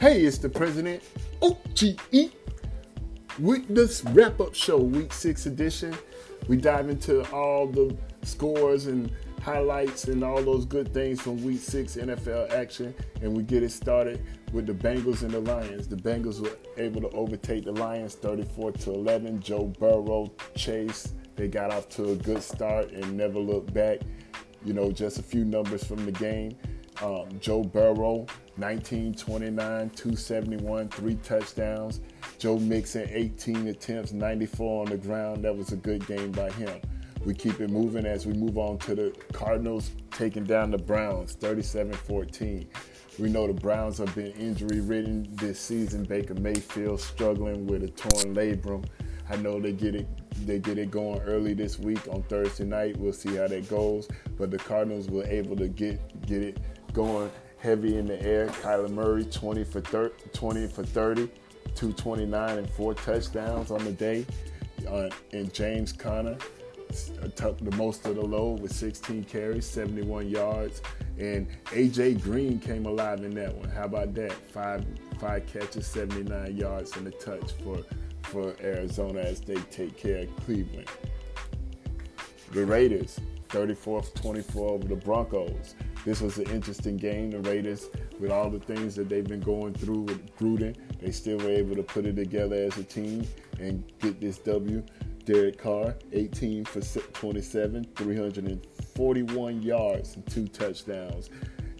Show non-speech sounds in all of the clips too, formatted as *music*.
Hey, it's the president, OGE. With this wrap up show, week six edition, we dive into all the scores and highlights and all those good things from week six NFL action, and we get it started with the Bengals and the Lions. The Bengals were able to overtake the Lions 34 to 11. Joe Burrow chase. They got off to a good start and never looked back. You know, just a few numbers from the game. Um, Joe Burrow, 19, 29, 271, three touchdowns. Joe Mixon, 18 attempts, 94 on the ground. That was a good game by him. We keep it moving as we move on to the Cardinals taking down the Browns, 37 14. We know the Browns have been injury ridden this season. Baker Mayfield struggling with a torn labrum. I know they get it they get it going early this week on Thursday night. We'll see how that goes. But the Cardinals were able to get get it going heavy in the air. Kyler Murray 20 for 30, 20 for 30, 229 and four touchdowns on the day. Uh, and James Conner took the most of the load with 16 carries, 71 yards, and AJ Green came alive in that one. How about that? Five five catches, 79 yards, and a touch for for Arizona as they take care of Cleveland. The Raiders, 34-24 over the Broncos. This was an interesting game. The Raiders, with all the things that they've been going through with Gruden, they still were able to put it together as a team and get this W. Derek Carr, 18 for 27, 341 yards and two touchdowns.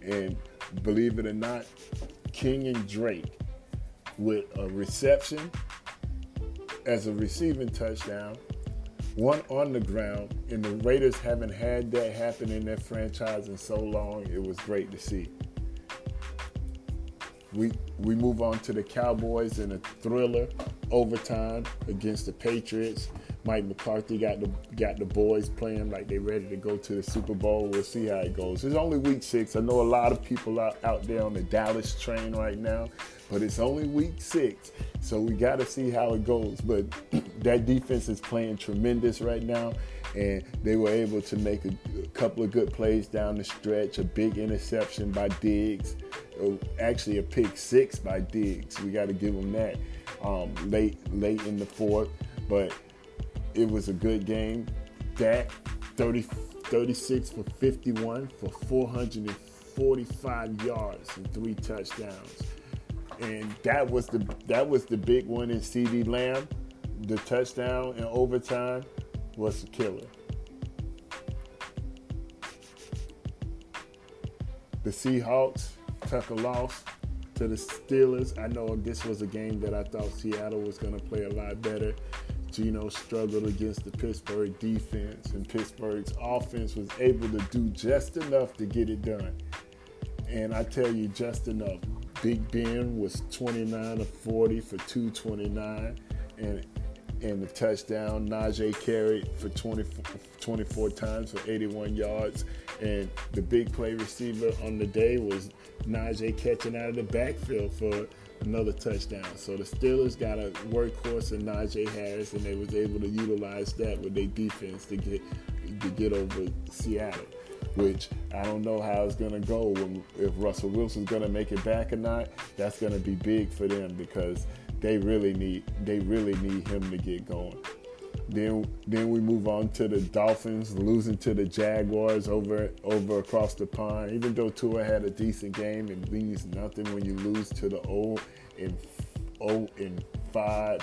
And believe it or not, Kenyan Drake with a reception as a receiving touchdown, one on the ground, and the Raiders haven't had that happen in their franchise in so long. It was great to see. We we move on to the Cowboys in a thriller overtime against the Patriots. Mike McCarthy got the got the boys playing like they ready to go to the Super Bowl. We'll see how it goes. It's only week six. I know a lot of people out, out there on the Dallas train right now, but it's only week six. So we got to see how it goes. But *clears throat* that defense is playing tremendous right now, and they were able to make a, a couple of good plays down the stretch. A big interception by Diggs, oh, actually a pick six by Diggs. We got to give them that um, late late in the fourth, but it was a good game. Dak 30, 36 for 51 for 445 yards and three touchdowns. And that was the that was the big one in CeeDee Lamb. The touchdown in overtime was a killer. The Seahawks took a loss to the Steelers. I know this was a game that I thought Seattle was going to play a lot better. Geno struggled against the Pittsburgh defense, and Pittsburgh's offense was able to do just enough to get it done. And I tell you, just enough. Big Ben was 29 of 40 for 229, and and the touchdown. Najee carried for 20, 24 times for 81 yards, and the big play receiver on the day was Najee catching out of the backfield for another touchdown. So the Steelers got a workhorse in Najee Harris, and they was able to utilize that with their defense to get to get over Seattle. Which I don't know how it's gonna go when, if Russell Wilson's gonna make it back or not. That's gonna be big for them because they really need they really need him to get going. Then then we move on to the Dolphins losing to the Jaguars over over across the pond. Even though Tua had a decent game, it means nothing when you lose to the old in O in five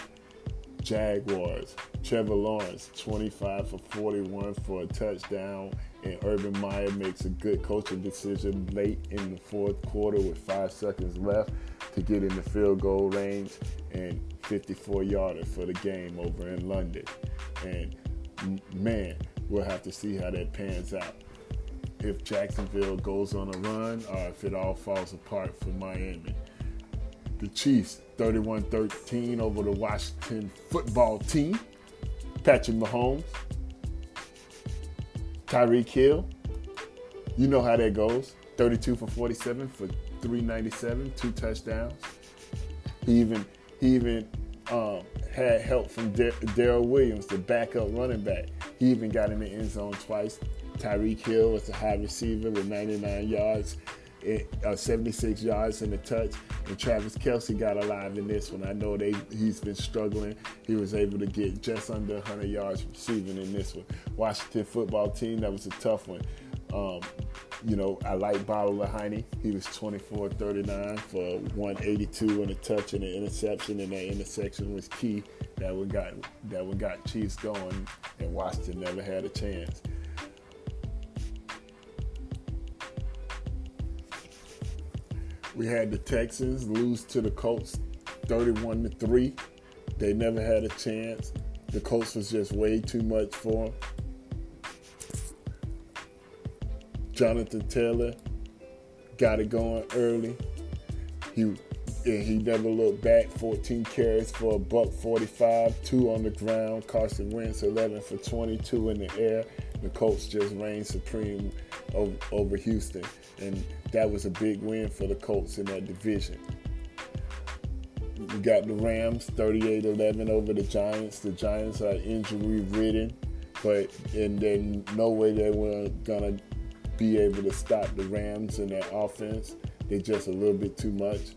Jaguars. Trevor Lawrence, 25 for 41 for a touchdown, and Urban Meyer makes a good coaching decision late in the fourth quarter with five seconds left to get in the field goal range and 54 yarder for the game over in London. And man, we'll have to see how that pans out. If Jacksonville goes on a run or if it all falls apart for Miami. The Chiefs 31 13 over the Washington football team. Patrick Mahomes, Tyreek Hill. You know how that goes. 32 for 47 for 397, two touchdowns. He even he even um, had help from Darrel Williams, the backup running back. He even got in the end zone twice. Tyreek Hill was a high receiver with 99 yards. uh, 76 yards and a touch. And Travis Kelce got alive in this one. I know they he's been struggling. He was able to get just under 100 yards receiving in this one. Washington football team, that was a tough one. Um, you know, I like Bobby Lahine. He was 24 39 for 182 and a touch and an interception, and that interception was key. That one got that one got Chiefs going, and Washington never had a chance. We had the Texans lose to the Colts 31 to 3. They never had a chance. The Colts was just way too much for them. Jonathan Taylor got it going early. He he never looked back. 14 carries for a buck 45, two on the ground. Carson Wentz 11 for 22 in the air. The Colts just reigned supreme over, over Houston, and that was a big win for the Colts in that division. We got the Rams 38-11 over the Giants. The Giants are injury ridden, but and then no way they were gonna be able to stop the Rams in their offense. They're just a little bit too much.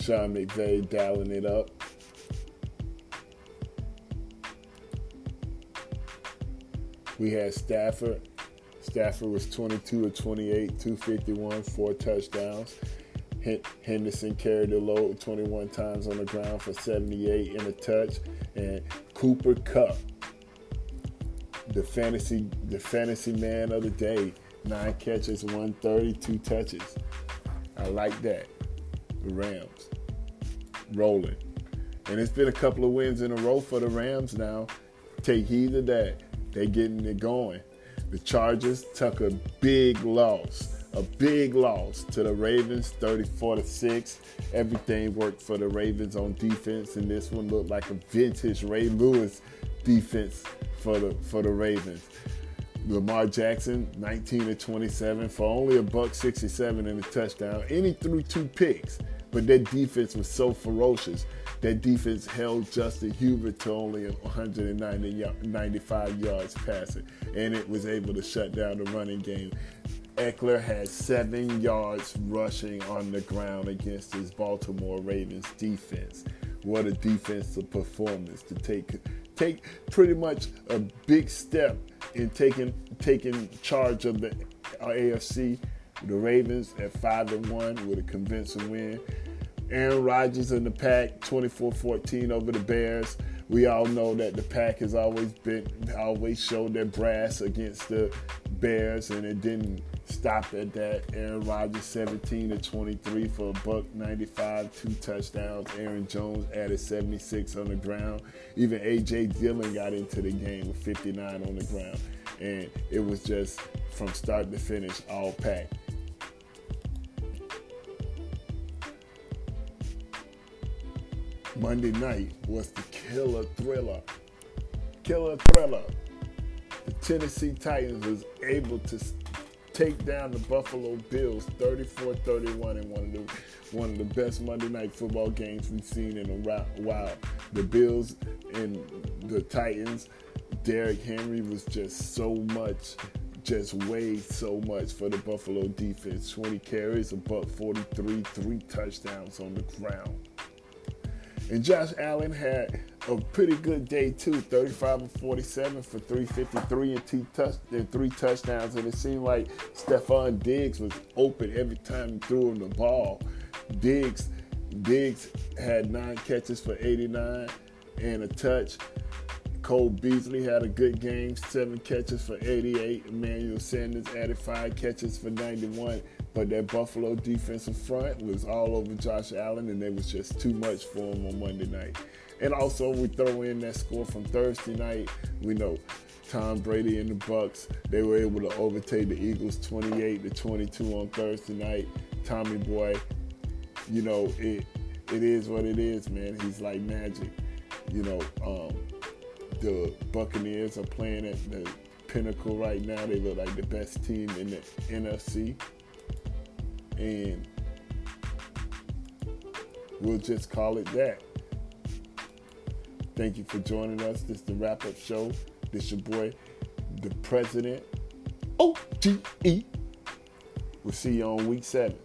Sean McVay dialing it up. We had Stafford. Stafford was 22 of 28, 251, four touchdowns. Henderson carried the load 21 times on the ground for 78 and a touch. And Cooper Kupp, the fantasy, the fantasy man of the day, nine catches, 132 touches. I like that. The Rams rolling. And it's been a couple of wins in a row for the Rams now. Take heed of that. They're getting it going. The Chargers took a big loss, a big loss to the Ravens, 34 to 6. Everything worked for the Ravens on defense, and this one looked like a vintage Ray Lewis defense for the for the Ravens. Lamar Jackson, 19 to 27 for only a buck 67 and a touchdown. And he threw two picks, but that defense was so ferocious. That defense held Justin Herbert to only 195 yards passing, and it was able to shut down the running game. Ekeler had seven yards rushing on the ground against his Baltimore Ravens defense. What a defensive performance to take take pretty much a big step in taking taking charge of the AFC. The Ravens at five and one with a convincing win. Aaron Rodgers in the Pack 24-14 over the Bears. We all know that the Pack has always been always showed their brass against the Bears, and it didn't stop at that. Aaron Rodgers 17 to 23 for a buck 95, two touchdowns. Aaron Jones added 76 on the ground. Even AJ Dillon got into the game with 59 on the ground, and it was just from start to finish all packed. Monday night was the killer thriller. Killer thriller. The Tennessee Titans was able to take down the Buffalo Bills 34-31 in one of the one of the best Monday night football games we've seen in a while. The Bills and the Titans, Derrick Henry was just so much just weighed so much for the Buffalo defense. 20 carries, about 43, three touchdowns on the ground. And Josh Allen had a pretty good day too, 35 and 47 for 353 and, two touch, and three touchdowns. And it seemed like Stefon Diggs was open every time he threw him the ball. Diggs, Diggs had nine catches for 89 and a touch. Cole Beasley had a good game, seven catches for 88. Emmanuel Sanders added five catches for 91. But that Buffalo defensive front was all over Josh Allen, and it was just too much for him on Monday night. And also, we throw in that score from Thursday night. We know Tom Brady and the Bucs. They were able to overtake the Eagles 28 to 22 on Thursday night. Tommy Boy, you know it. It is what it is, man. He's like magic. You know, um, the Buccaneers are playing at the pinnacle right now. They look like the best team in the NFC. And we'll just call it that. Thank you for joining us. This is the wrap up show. This your boy, the president, OGE. We'll see you on week seven.